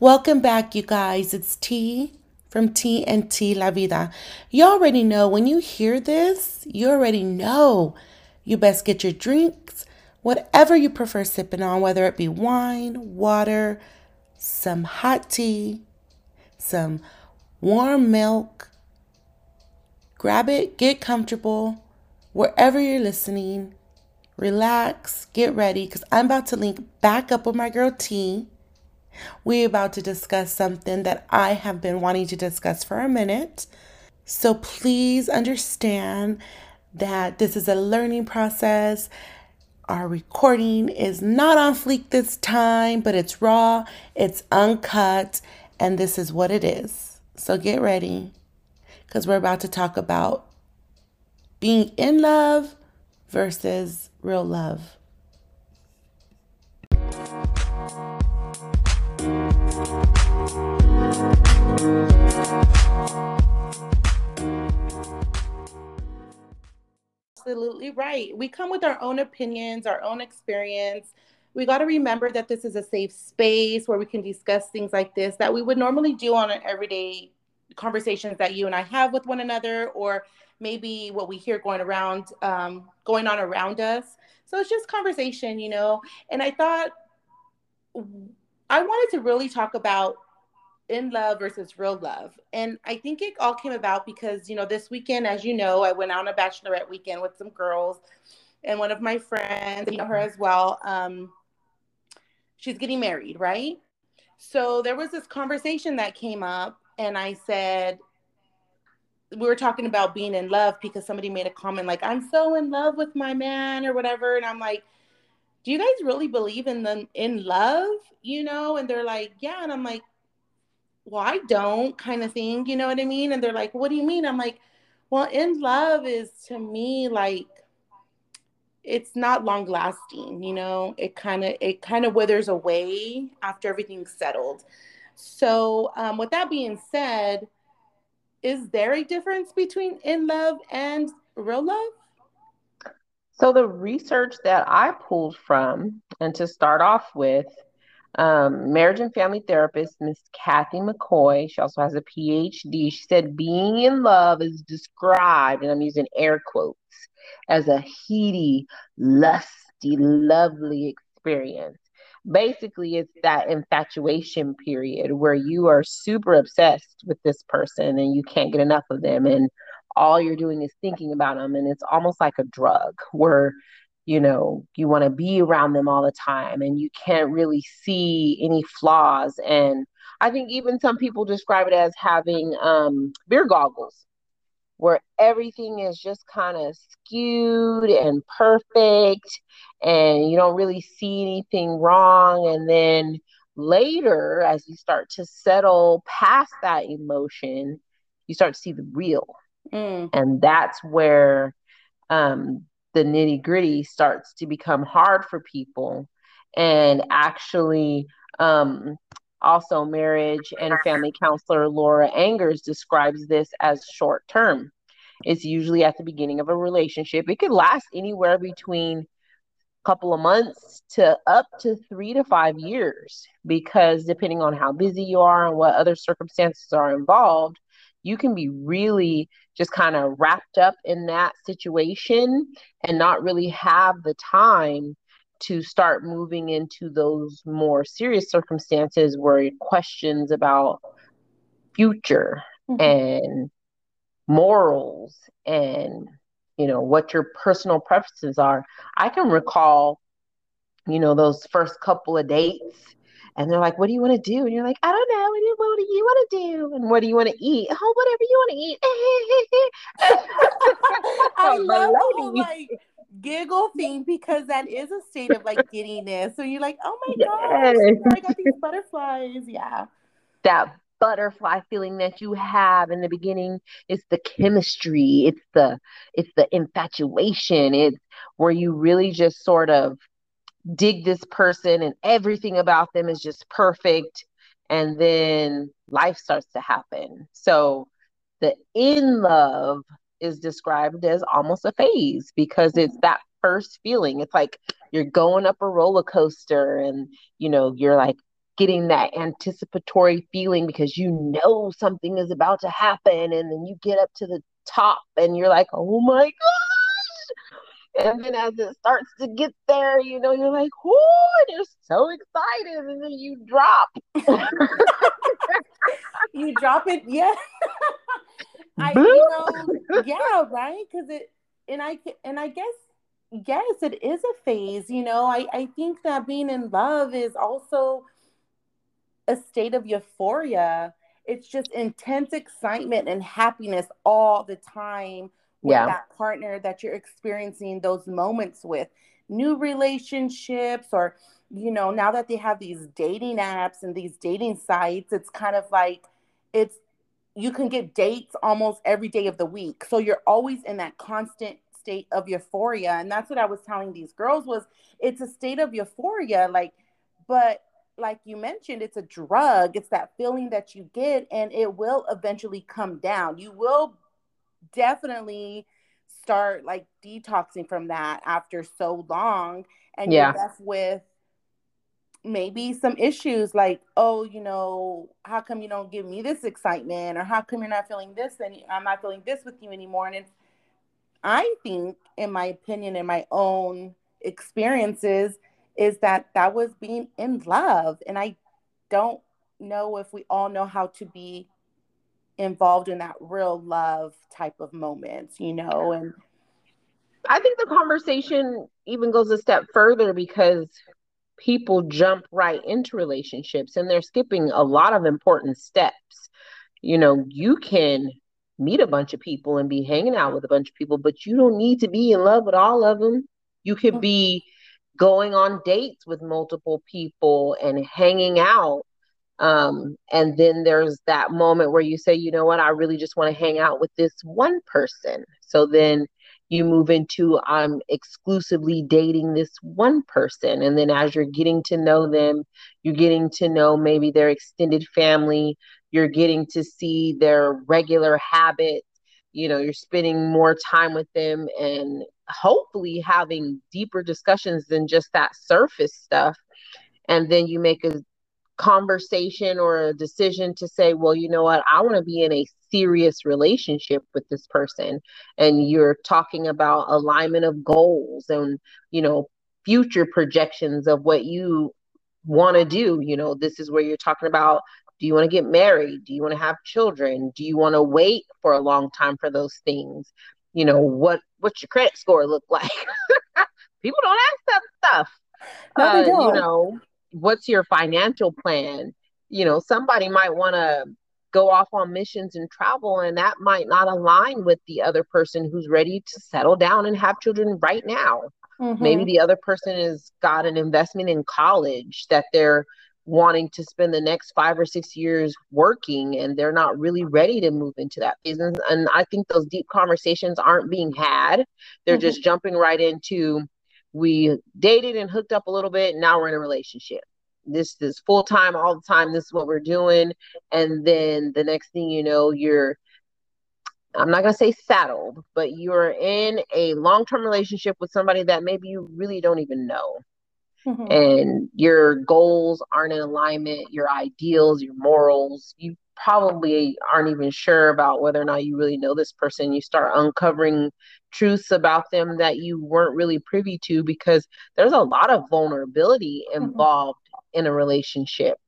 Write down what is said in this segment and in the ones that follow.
Welcome back, you guys. It's T from T and T La Vida. You already know when you hear this, you already know you best get your drinks, whatever you prefer sipping on, whether it be wine, water, some hot tea, some warm milk. Grab it, get comfortable, wherever you're listening. Relax, get ready, because I'm about to link back up with my girl T we're about to discuss something that I have been wanting to discuss for a minute. So please understand that this is a learning process. Our recording is not on fleek this time, but it's raw, it's uncut, and this is what it is. So get ready because we're about to talk about being in love versus real love. Absolutely right. We come with our own opinions, our own experience. We got to remember that this is a safe space where we can discuss things like this that we would normally do on an everyday conversations that you and I have with one another, or maybe what we hear going around, um, going on around us. So it's just conversation, you know. And I thought I wanted to really talk about in love versus real love. And I think it all came about because, you know, this weekend, as you know, I went on a bachelorette weekend with some girls and one of my friends, you know her as well. Um, she's getting married, right? So there was this conversation that came up, and I said, we were talking about being in love because somebody made a comment like, I'm so in love with my man or whatever. And I'm like, do you guys really believe in them in love? You know? And they're like, yeah. And I'm like, well, I don't kind of thing, you know what I mean? And they're like, what do you mean? I'm like, well, in love is to me like it's not long lasting, you know. It kind of it kind of withers away after everything's settled. So, um, with that being said, is there a difference between in love and real love? So, the research that I pulled from, and to start off with, um, marriage and family therapist, Miss Kathy McCoy. She also has a PhD. She said being in love is described, and I'm using air quotes, as a heady, lusty, lovely experience. Basically, it's that infatuation period where you are super obsessed with this person and you can't get enough of them. And all you're doing is thinking about them. And it's almost like a drug where you know you want to be around them all the time and you can't really see any flaws. And i think even some people describe it as having um, beer goggles where everything is just kind of skewed and perfect and you don't really see anything wrong. And then later as you start to settle past that emotion you start to see the real. Mm. and that's where um, the nitty gritty starts to become hard for people. And actually um, also marriage and family counselor laura angers describes this as short term. It's usually at the beginning of a relationship. It could last anywhere between a couple of months to up to three to five years because depending on how busy you are and what other circumstances are involved you can be really just kind of wrapped up in that situation and not really have the time to start moving into those more serious circumstances where questions about future mm-hmm. and morals and you know what your personal preferences are i can recall you know those first couple of dates and they're like, "What do you want to do?" And you're like, "I don't know. What do you, what do you want to do? And what do you want to eat? Oh, whatever you want to eat." I love the whole like giggle thing because that is a state of like giddiness. So you're like, "Oh my yes. gosh, I got these butterflies." Yeah, that butterfly feeling that you have in the beginning it's the chemistry it's the it's the infatuation it's where you really just sort of dig this person and everything about them is just perfect. And then life starts to happen. So the in love is described as almost a phase because it's that first feeling. It's like you're going up a roller coaster and you know you're like getting that anticipatory feeling because you know something is about to happen. And then you get up to the top and you're like oh my gosh and then as it starts to get there you know you're like oh you're so excited. And then you drop. You drop it yeah. I you know yeah right? Because it and i and i guess yes it is a phase you know? I i think that being in love is also a state of euphoria. It's just intense excitement and happiness all the time with yeah. that partner that you're experiencing those moments with. New relationships, or, you know, now that they have these dating apps and these dating sites, it's kind of like it's you can get dates almost every day of the week. So you're always in that constant state of euphoria. And that's what I was telling these girls was it's a state of euphoria. Like, but like you mentioned, it's a drug. It's that feeling that you get, and it will eventually come down. You will definitely start like detoxing from that after so long, and yeah. you're left with maybe some issues like, oh, you know, how come you don't give me this excitement, or how come you're not feeling this, and I'm not feeling this with you anymore? And it's, I think, in my opinion, in my own experiences is that that was being in love. And I don't know if we all know how to be involved in that real love type of moments, you know, and I think the conversation even goes a step further because people jump right into relationships and they're skipping a lot of important steps. You know, you can meet a bunch of people and be hanging out with a bunch of people, but you don't need to be in love with all of them. You could mm-hmm. be going on dates with multiple people and hanging out. Um, and then there's that moment where you say, you know what, I really just want to hang out with this one person. So then you move into I'm exclusively dating this one person. And then as you're getting to know them, you're getting to know maybe their extended family, you're getting to see their regular habits, you know, you're spending more time with them and hopefully having deeper discussions than just that surface stuff. And then you make a conversation or a decision to say, well, you know what, I want to be in a serious relationship with this person. And you're talking about alignment of goals and, you know, future projections of what you want to do. You know, this is where you're talking about do you want to get married? Do you want to have children? Do you want to wait for a long time for those things? you know what what's your credit score look like people don't ask that stuff no, uh, you know what's your financial plan you know somebody might want to go off on missions and travel and that might not align with the other person who's ready to settle down and have children right now mm-hmm. maybe the other person has got an investment in college that they're wanting to spend the next five or six years working and they're not really ready to move into that business. And I think those deep conversations aren't being had. They're mm-hmm. just jumping right into we dated and hooked up a little bit. Now we're in a relationship. This is full time all the time. This is what we're doing. And then the next thing you know, you're I'm not going to say saddled, but you're in a long term relationship with somebody that maybe you really don't even know mm-hmm. and your goals aren't in alignment, your ideals, your morals, you probably aren't even sure about whether or not you really know this person. You start uncovering truths about them that you weren't really privy to because there's a lot of vulnerability mm-hmm. involved mm-hmm. in a relationship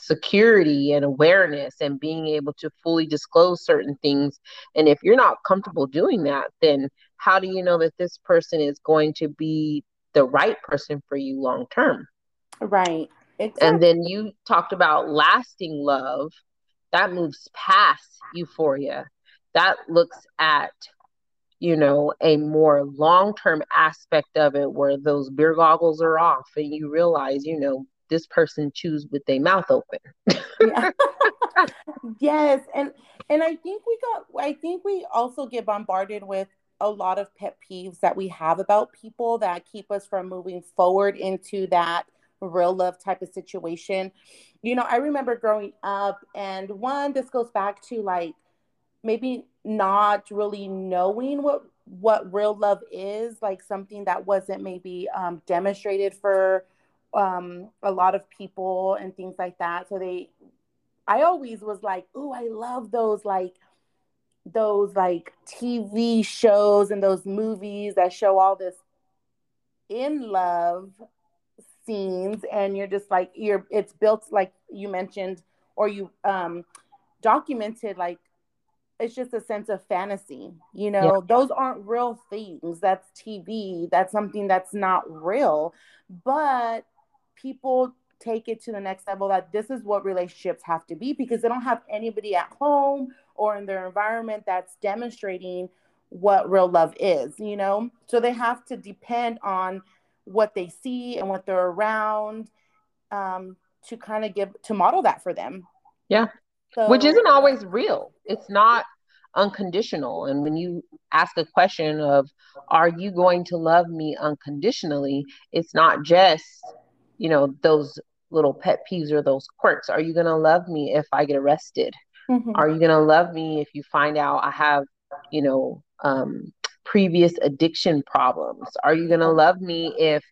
security and awareness and being able to fully disclose certain things. And if you're not comfortable doing that, then how do you know that this person is going to be the right person for you long term. Right. Exactly. And then you talked about lasting love. That moves past euphoria. That looks at, you know, a more long term aspect of it where those beer goggles are off and you realize, you know, this person chews with their mouth open. yeah. yes. And and I think we got I think we also get bombarded with a lot of pet peeves that we have about people that keep us from moving forward into that real love type of situation. You know, I remember growing up, and one, this goes back to like maybe not really knowing what what real love is, like something that wasn't maybe um, demonstrated for um, a lot of people and things like that. So they, I always was like, oh, I love those like those like TV shows and those movies that show all this in love scenes and you're just like you're it's built like you mentioned or you um documented like it's just a sense of fantasy you know? Yeah. those aren't real things. That's tv that's something that's not real. But people take it to the next level that this is what relationships have to be because they don't have anybody at home or in their environment that's demonstrating what real love is you know? So they have to depend on what they see and what they're around um, to kind of give to model that for them. Yeah. So, Which isn't always real. It's not unconditional. And when you ask a question of, are you going to love me unconditionally? It's not just, you know, those little pet peeves or those quirks. Are you going to love me if I get arrested? Mm-hmm. Are you going to love me if you find out I have, you know, um, previous addiction problems? Are you going to love me if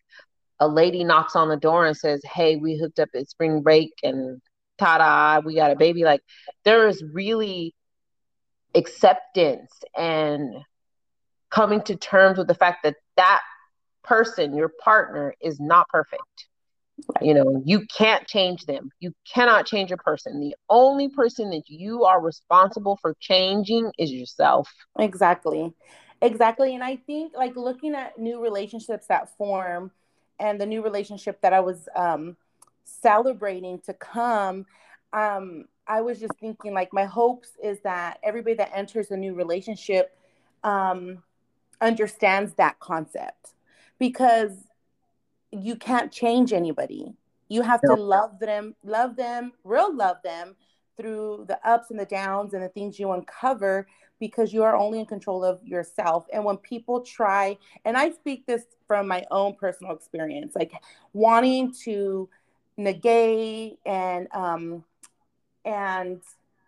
a lady knocks on the door and says, Hey, we hooked up at spring break and ta da, we got a baby? Like, there is really acceptance and coming to terms with the fact that that person, your partner, is not perfect. You know, you can't change them. You cannot change a person. The only person that you are responsible for changing is yourself. Exactly. Exactly. And I think like looking at new relationships that form and the new relationship that I was um, celebrating to come, um, I was just thinking like my hopes is that everybody that enters a new relationship um, understands that concept because you can't change anybody. You have to love them, love them, real love them through the ups and the downs and the things you uncover because you are only in control of yourself. And when people try, and I speak this from my own personal experience, like wanting to negate and um and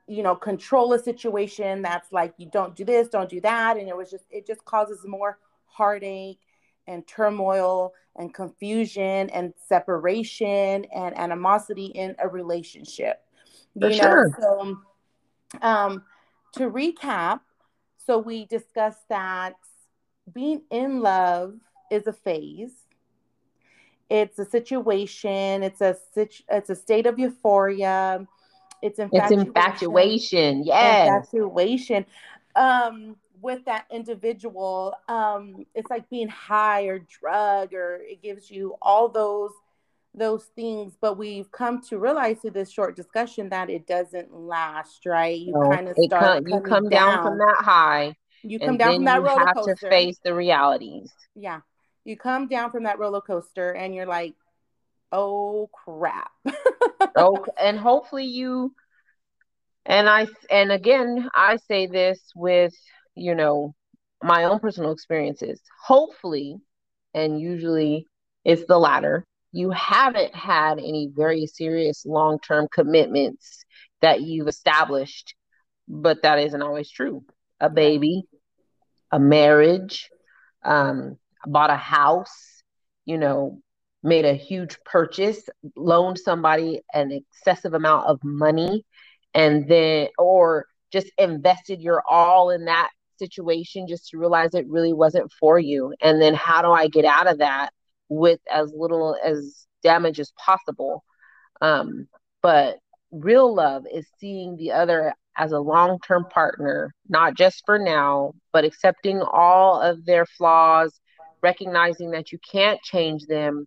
you know control a situation that's like you don't do this don't do that and it was just it just causes more heartache and turmoil and confusion and separation and animosity in a relationship For you know sure. so um to recap, so we discussed that being in love is a phase. It's a situation. It's a it's a state of euphoria. It's infatuation. It's infatuation. Yes. Infatuation. Um, with that individual, um, it's like being high or drug, or it gives you all those those things, but we've come to realize through this short discussion that it doesn't last, right? You no, kind of start come, you come down, down, from that high. You come down from that roller coaster. have to face the realities. Yeah. You come down from that roller coaster and you're like, oh crap. oh, and hopefully you and I and again, I say this with, you know, my own personal experiences. Hopefully, and usually it's the latter you haven't had any very serious long term commitments that you've established, but that isn't always true. A baby, a marriage, um, bought a house, you know, made a huge purchase, loaned somebody an excessive amount of money, and then, or just invested your all in that situation just to realize it really wasn't for you. And then, how do I get out of that? With as little as damage as possible. Um, but real love is seeing the other as a long term partner, not just for now, but accepting all of their flaws, recognizing that you can't change them.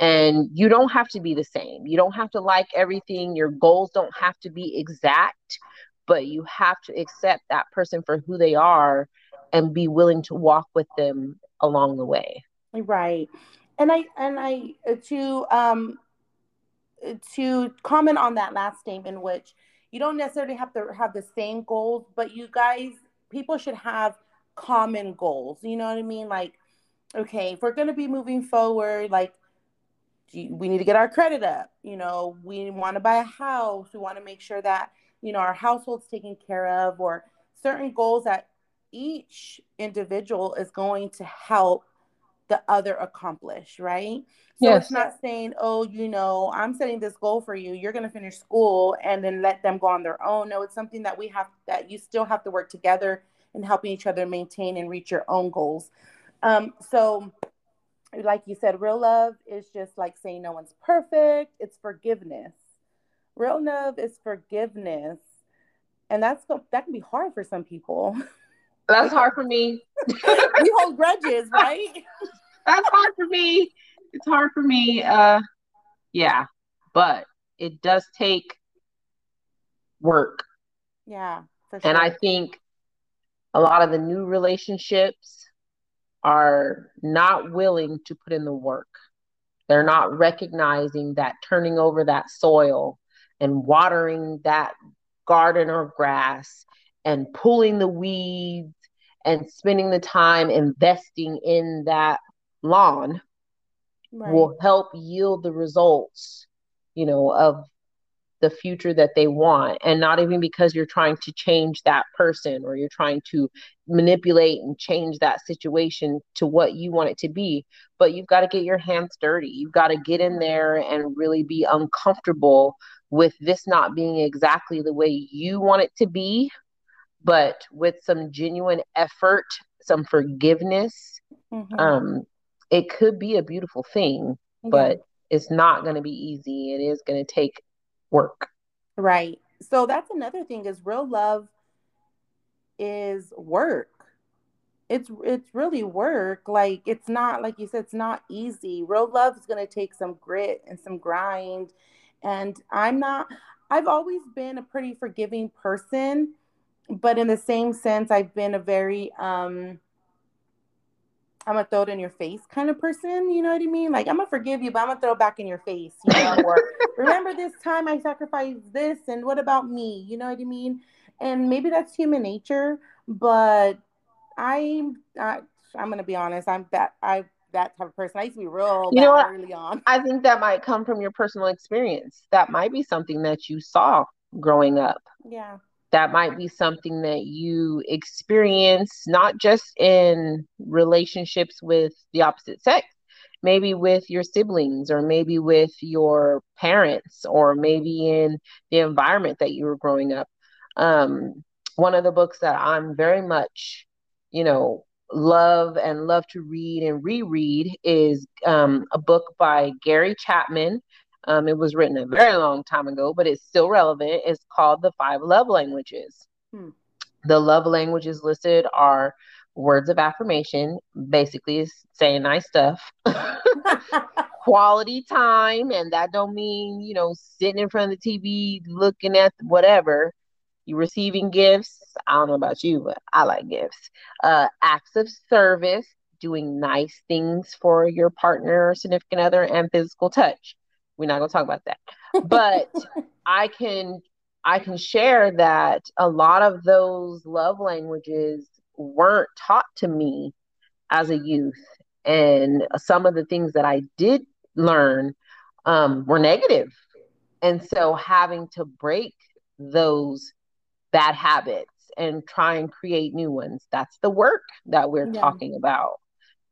And you don't have to be the same. You don't have to like everything. Your goals don't have to be exact, but you have to accept that person for who they are and be willing to walk with them along the way. Right and I and I uh, to um to comment on that last statement, which you don't necessarily have to have the same goals, but you guys, people should have common goals. You know what I mean? Like, okay, if we're gonna be moving forward, like we need to get our credit up. You know, we want to buy a house. We want to make sure that you know our household's taken care of, or certain goals that each individual is going to help the other accomplish, right? So yes. it's not saying, oh, you know, I'm setting this goal for you. You're going to finish school and then let them go on their own. No, it's something that we have that you still have to work together and helping each other maintain and reach your own goals. Um, so, like you said, real love is just like saying no one's perfect. It's forgiveness. Real love is forgiveness, and that's that can be hard for some people. That's hard for me. we hold grudges, right? That's hard for me. It's hard for me. Uh, yeah, but it does take work. Yeah, sure. And I think a lot of the new relationships are not willing to put in the work. They're not recognizing that turning over that soil and watering that garden or grass and pulling the weeds and spending the time investing in that lawn right. will help yield the results you know of the future that they want. And not even because you're trying to change that person or you're trying to manipulate and change that situation to what you want it to be but you've got to get your hands dirty. You've got to get in there and really be uncomfortable with this not being exactly the way you want it to be but with some genuine effort some forgiveness mm-hmm. um it could be a beautiful thing yeah. but it's not going to be easy it is going to take work. Right. So that's another thing is real love is work. It's it's really work. Like it's not like you said it's not easy. Real love is going to take some grit and some grind and I'm not I've always been a pretty forgiving person, but in the same sense I've been a very um I'm gonna throw it in your face kind of person. You know what I mean? Like I'm gonna forgive you, but I'm gonna throw it back in your face. You know, or remember this time I sacrificed this, and what about me? You know what I mean? And maybe that's human nature, but I'm I, I'm gonna be honest. I'm that I that type of person. I used to be real you know what? early on. I think that might come from your personal experience. That might be something that you saw growing up. Yeah that might be something that you experience not just in relationships with the opposite sex maybe with your siblings or maybe with your parents or maybe in the environment that you were growing up. Um, one of the books that i'm very much you know love and love to read and reread is um, a book by gary chapman um, it was written a very long time ago, but it's still relevant. It's called The Five Love Languages. Hmm. The love languages listed are words of affirmation, basically saying nice stuff. Quality time, and that don't mean, you know, sitting in front of the TV looking at whatever. You receiving gifts. I don't know about you, but I like gifts. Uh, acts of service, doing nice things for your partner or significant other, and physical touch. We're not going to talk about that. But I can I can share that a lot of those love languages weren't taught to me as a youth and some of the things that I did learn um, were. And so having to break those bad habits and try and create new ones, that's the work that we're yeah. talking about.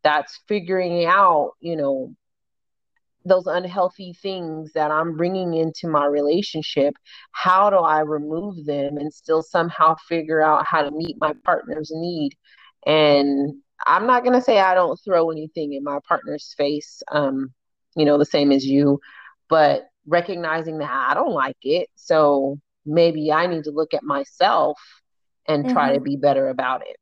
That's figuring out, you know, those unhealthy things that I'm bringing into my relationship, how do I remove them and still somehow figure out how to meet my partner's need? And I'm not going to say I don't throw anything in my partner's face, um, you know, the same as you, but recognizing that I don't like it. So maybe I need to look at myself and mm-hmm. try to mm-hmm. be better about it.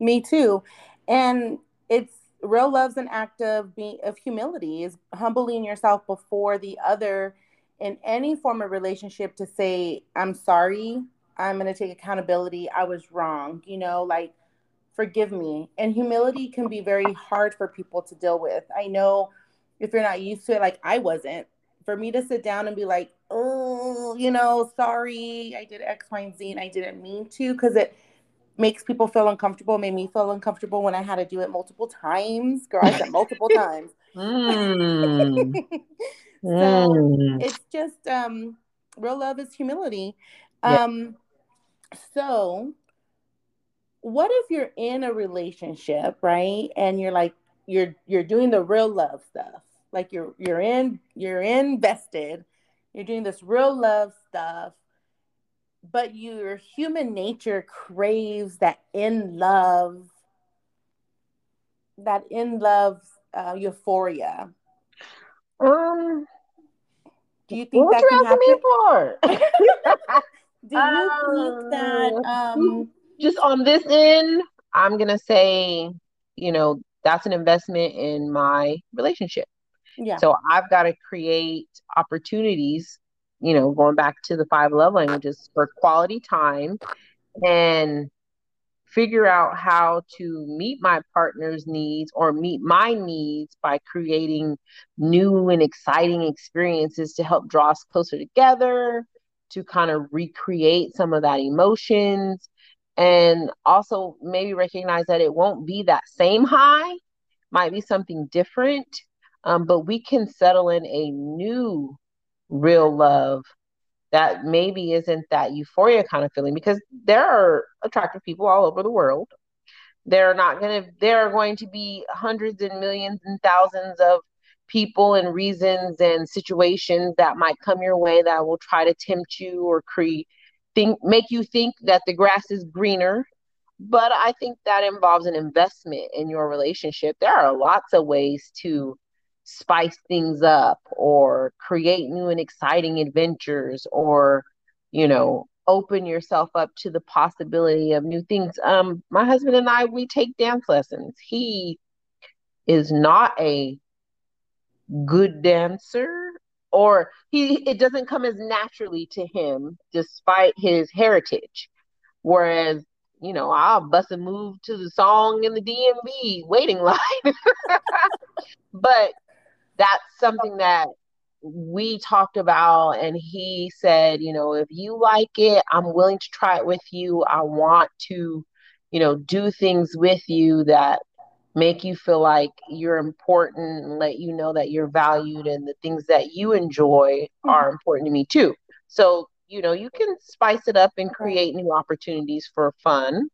Me too. And it's real love's an act of being of humility is humbling yourself before the other in any form of relationship to say i'm sorry i'm going to take accountability i was wrong you know like forgive me. And humility can be very hard for people to deal with. I know if you're not used to it like i wasn't. For me to sit down and be like oh you know sorry i did x y and z and i didn't mean to because it makes people feel uncomfortable, made me feel uncomfortable when I had to do it multiple times. Girl, I said multiple times. Mm. so mm. it's just um real love is humility. Yeah. Um so what if you're in a relationship, right? And you're like you're you're doing the real love stuff. Like you're you're in you're invested. You're doing this real love stuff, but your human nature craves that in love, that in love uh, euphoria. Um, do you think what that you can asking me for? Do you think that Uh, um just on this end, I'm gonna say, you know, that's an investment in my relationship. yeah. So I've got to create opportunities, you know, going back to the five love languages for quality time and figure out how to meet my partner's needs or meet my needs by creating new and exciting experiences to help draw us closer together, to kind of recreate some of that emotions, and also maybe recognize that it won't be that same high, might be something different, um, but we can settle in a new real love that maybe isn't that euphoria kind of feeling because there are attractive people all over the world. They're not going to, there are going to be hundreds and millions and thousands of people and reasons and situations that might come your way that will try to tempt you or create, think, make you think that the grass is greener. But I think that involves an investment in your relationship. There are lots of ways to spice things up or create new and exciting adventures or, you know, open yourself up to the possibility of new things. Um, my husband and I, we take dance lessons. He is not a good dancer or he it doesn't come as naturally to him despite his heritage. Whereas, you know, I'll bust a move to the song in the DMV waiting line. but that's something that we talked about and he said you know if you like it i'm willing to try it with you. I want to you know do things with you that make you feel like you're important and let you know that you're valued and the things that you enjoy hmm. are important to me too. So you know you can spice it up and create new opportunities for fun.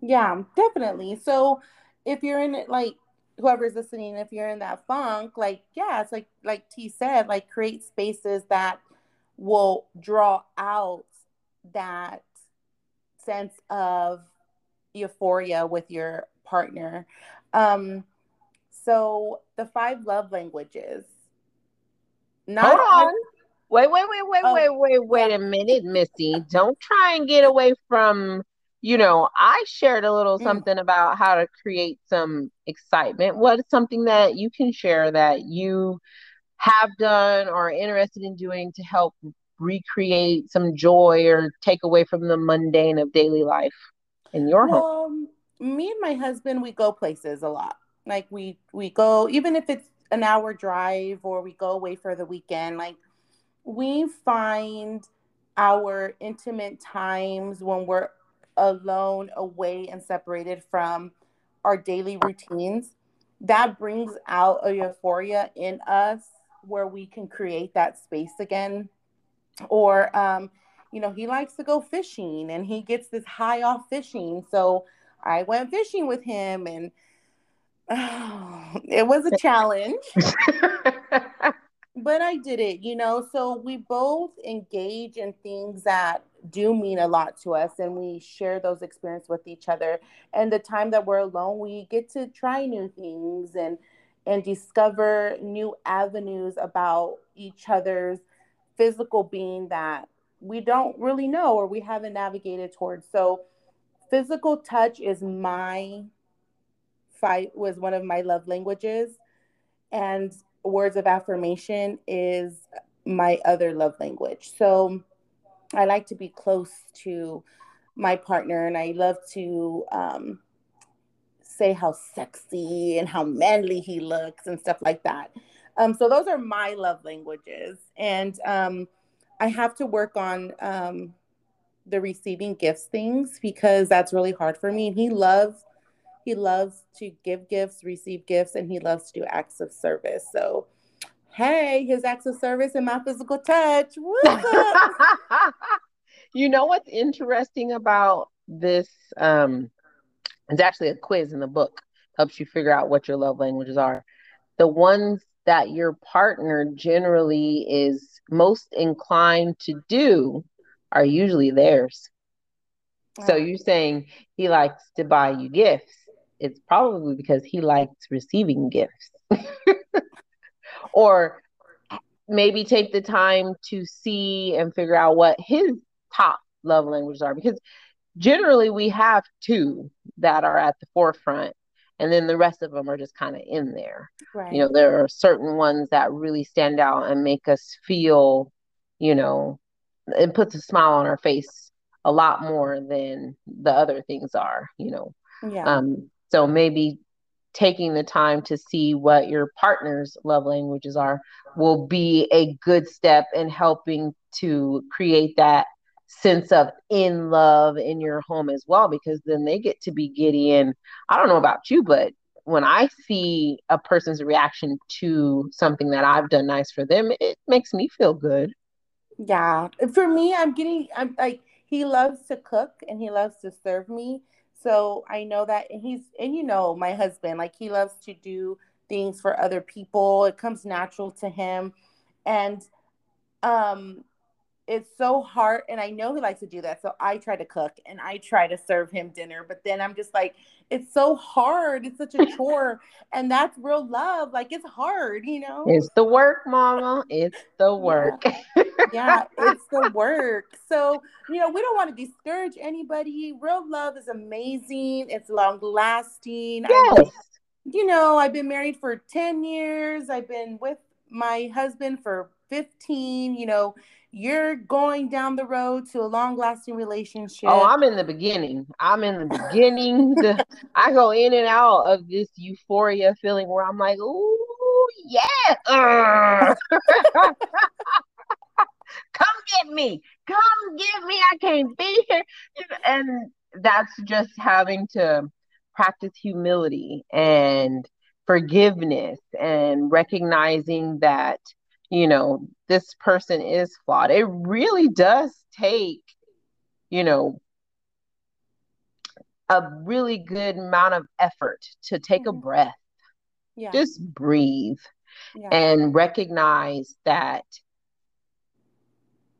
Yeah, definitely. So if you're in it, like whoever's listening, if you're in that funk, like yeah, it's like like T said, like create spaces that will draw out that sense of euphoria with your partner. Um, so the five love languages, hold not on Wait, wait, wait, wait, oh wait, wait, wait yeah, a minute, Missy. Don't try and get away from, you know, I shared a little mm, something about how to create some excitement. What is something that you can share that you have done or are interested in doing to help recreate some joy or take away from the mundane of daily life in your home? me and my husband, we go places a lot. Like we we go, even if it's an hour drive or we go away for the weekend, like we find our intimate times when we're alone, away, and separated from our daily routines. That brings out a euphoria in us where we can create that space again. Or, um, you know, he likes to go fishing and he gets this high off fishing. So I went fishing with him and oh, it was a challenge but I did it, you know. So we both engage in things that do mean a lot to us, and we share those experiences with each other. And the time that we're alone, we get to try new things and and discover new avenues about each other's physical being that we don't really know or we haven't navigated towards. So physical touch is my fight was one of my love languages and words of affirmation is my other love language. So I like to be close to my partner and I love to um, say how sexy and how manly he looks and stuff like that. Um, so those are my love languages. And um, I have to work on um, the receiving gifts things because that's really hard for me. And he loves he loves to give gifts, receive gifts, and he loves to do acts of service. So, hey, his acts of service and my physical touch. You know what's interesting about this? Um, it's actually a quiz in the book helps you figure out what your love languages are. The ones that your partner generally is most inclined to do are usually theirs. So you're saying he likes to buy you gifts. It's probably because he likes receiving gifts. or maybe take the time to see and figure out what his top love languages are because generally we have two that are at the forefront and then the rest of them are just kind of in there right. you know there are certain ones that really stand out and make us feel you know it puts a smile on our face a lot more than the other things are you know yeah. um so maybe taking the time to see what your partner's love languages are will be a good step in helping to create that sense of in love in your home as well because then they get to be giddy. And i don't know about you but when i see a person's reaction to something that i've done nice for them it makes me feel good. Yeah. For me i'm getting i'm like he loves to cook and he loves to serve me so i know that he's and you know my husband like he loves to do things for other people. It comes natural to him. And um it's so hard and i know he likes to do that so i try to cook and i try to serve him dinner but then i'm just like it's so hard it's such a chore and that's real love like it's hard you know? It's the work mama it's the work. Yeah, yeah it's the work. So you know we don't want to discourage anybody real love is amazing it's long lasting yes. you know i've been married for 10 years i've been with my husband for 15 you know you're going down the road to a long lasting relationship. Oh, I'm in the beginning. I'm in the beginning. the, I go in and out of this euphoria feeling where I'm like, ooh, yeah. Uh. Come get me. Come get me. I can't be here. And that's just having to practice humility and forgiveness and recognizing that you know, this person is flawed. It really does take, you know, a really good amount of effort to take mm-hmm. a breath. Yeah. Just breathe yeah. and recognize that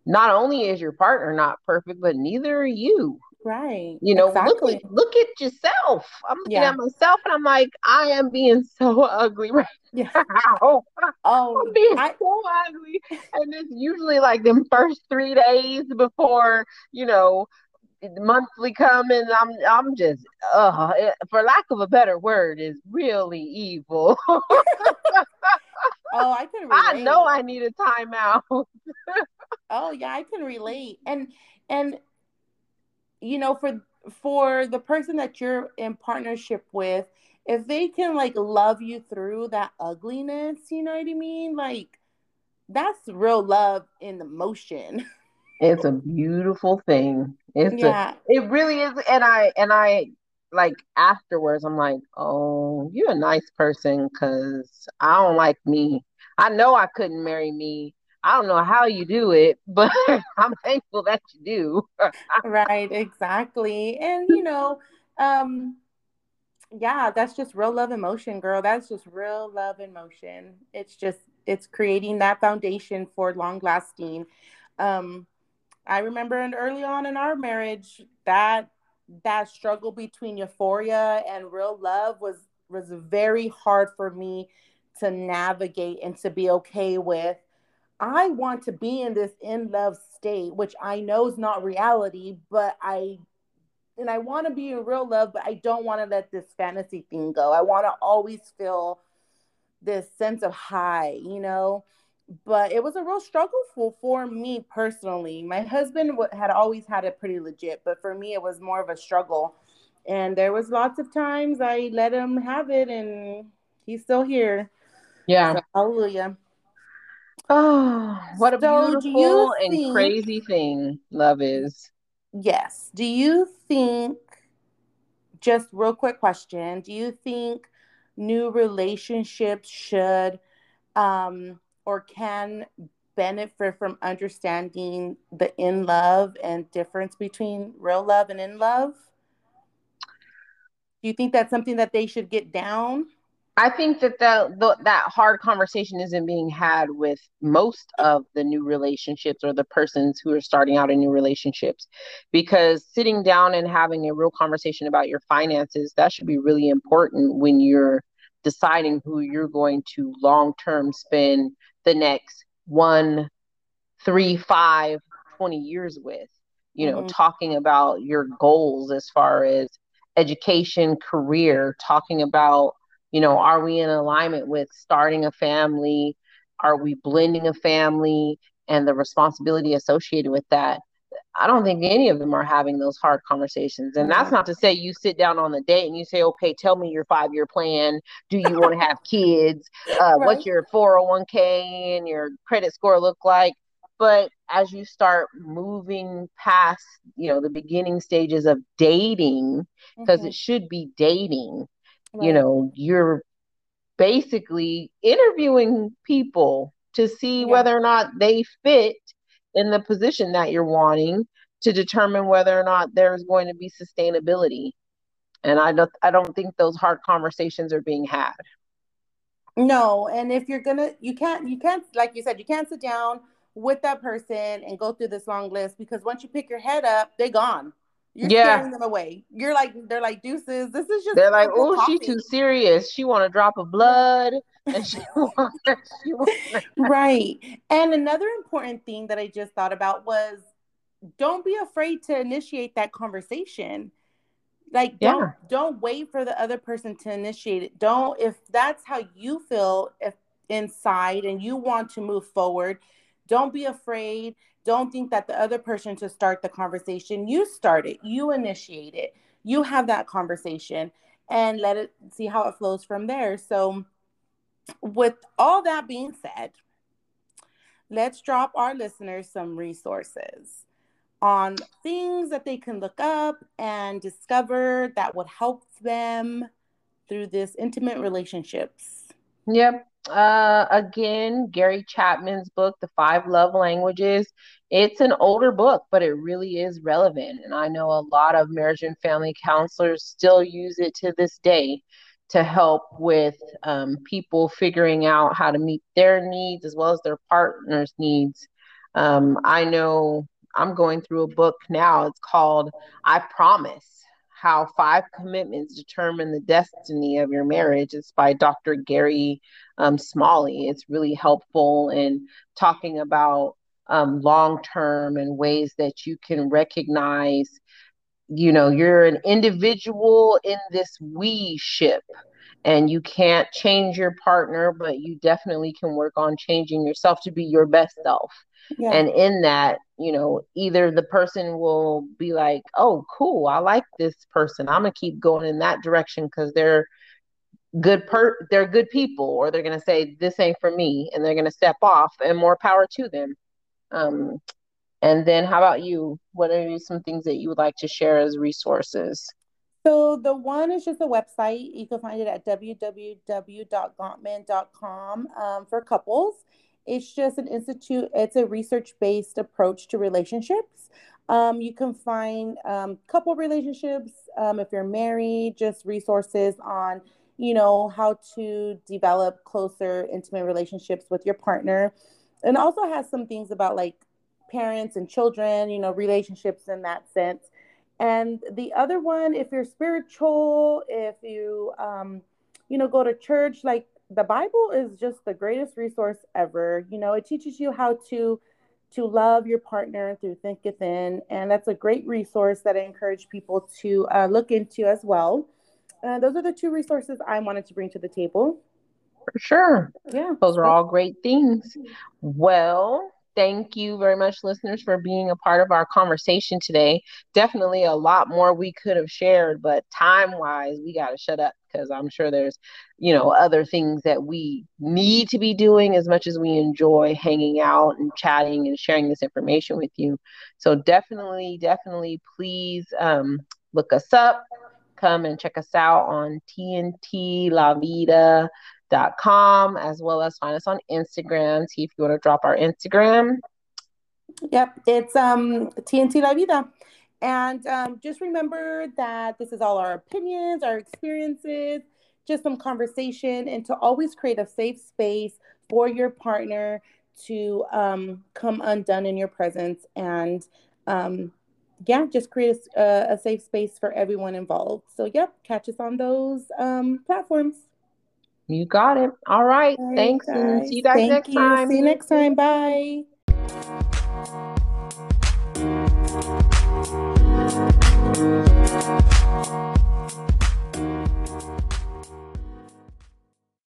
not only is your partner not perfect, but neither are you. Right. You know, exactly. look, at, look at yourself. I'm looking yeah. at myself and I'm like, I am being so ugly right yeah. now. Oh, I'm being I, so ugly. And it's usually like them first three days before, you know, monthly coming. I'm I'm just uh for lack of a better word, is really evil. oh, I can relate. I know I need a timeout. oh yeah, I can relate. And and you know, for for the person that you're in partnership with, if they can like love you through that ugliness, you know what I mean? Like that's real love in the motion. It's a beautiful thing. It's yeah. A, it really is. And I and I like afterwards, I'm like, oh, you're a nice person because I don't like me. I know I couldn't marry me I don't know how you do it, but I'm thankful that you do. right, exactly. And you know, um yeah, that's just real love emotion, girl. That's just real love and emotion. It's just it's creating that foundation for long lasting. Um I remember and early on in our marriage that that struggle between euphoria and real love was was very hard for me to navigate and to be okay with I want to be in this in love state, which I know is not reality, but I and I want to be in real love, but I don't want to let this fantasy thing go. I want to always feel this sense of high, you know. But it was a real struggle for, for me personally. My husband had always had it pretty legit, but for me, it was more of a struggle. And there was lots of times I let him have it, and he's still here. Yeah. So, hallelujah. Oh, what a so beautiful and think, crazy thing love is. Yes. Do you think, just real quick question, do you think new relationships should um, or can benefit from understanding the in love and difference between real love and in love? Do you think that's something that they should get down? I think that the, the, that hard conversation isn't being had with most of the new relationships or the persons who are starting out in new relationships because sitting down and having a real conversation about your finances that should be really important when you're deciding who you're going to long term spend the next one three five 20 years with you know mm-hmm. talking about your goals as far as education career talking about you know are we in alignment with starting a family? Are we blending a family and the responsibility associated with that? I don't think any of them are having those hard conversations. And that's not to say you sit down on the date and you say okay tell me your five year plan. Do you want to have kids? Uh, right. what's your 401k and your credit score look like? But as you start moving past you know the beginning stages of dating because mm-hmm. it should be dating Right. You know, you're basically interviewing people to see yeah. whether or not they fit in the position that you're wanting to determine whether or not there's going to be sustainability. And I don't I don't think those hard conversations are being had. No, and if you're gonna you can't you can't like you said, you can't sit down with that person and go through this long list because once you pick your head up, they're gone. You're yeah. scaring them away. You're like, they're like deuces. This is just. They're like, oh, she's too serious. She want a drop of blood, and she want. she want right. And another important thing that I just thought about was, don't be afraid to initiate that conversation. Like, don't yeah. don't wait for the other person to initiate it. Don't if that's how you feel if inside and you want to move forward. Don't be afraid don't think that the other person should start the conversation. You start it, you initiate it, you have that conversation and let it see how it flows from there. So, with all that being said, let's drop our listeners some resources on things that they can look up and discover that would help them through this intimate relationships. Yep. Uh, again, Gary Chapman's book, The Five Love Languages. It's an older book, but it really is relevant. And I know a lot of marriage and family counselors still use it to this day to help with um, people figuring out how to meet their needs as well as their partner's needs. Um, I know I'm going through a book now. It's called I Promise how Five Commitments Determine the Destiny of Your Marriage. It's by Dr. Gary um, Smalley. It's really helpful in talking about um, long term and ways that you can recognize, you know, you're an individual in this we ship and you can't change your partner, but you definitely can work on changing yourself to be your best self. Yeah. And in that, you know, either the person will be like, oh, cool, I like this person. I'm going to keep going in that direction because they're good per they're good people or they're going to say this ain't for me and they're going to step off and more power to them um and then how about you what are some things that you would like to share as resources so the one is just a website you can find it at www.gottman.com um, for couples it's just an institute, it's a research based approach to relationships. Um, you can find um, couple relationships um, if you're married, just resources on, you know, how to develop closer, intimate relationships with your partner. And also has some things about like parents and children, you know, relationships in that sense. And the other one, if you're spiritual, if you, um, you know, go to church, like the Bible is just the greatest resource ever. You know, it teaches you how to to love your partner through thick and thin, and that's a great resource that I encourage people to uh, look into as well. Uh, those are the two resources I wanted to bring to the table. For sure. Yeah. Those are all great things. Well, thank you very much, listeners, for being a part of our conversation today. Definitely a lot more we could have shared, but time wise, we got to shut up because I'm sure there's, you know, other things that we need to be doing as much as we enjoy hanging out and chatting and sharing this information with you. So definitely, definitely, please um, look us up. Come and check us out on TNT La Vida dot com as well as find us on Instagram. See if you want to drop our Instagram. Yep, it's um TNT La Vida. And um, just remember that this is all our opinions, our experiences, just some conversation, and to always create a safe space for your partner to um, come undone in your presence. And um, yeah, just create a, a, safe space for everyone involved. So, yep, catch us on those um, platforms. You got it. All right. All right Thanks. Guys. And see you guys Thank next you. time. See you next time. Bye.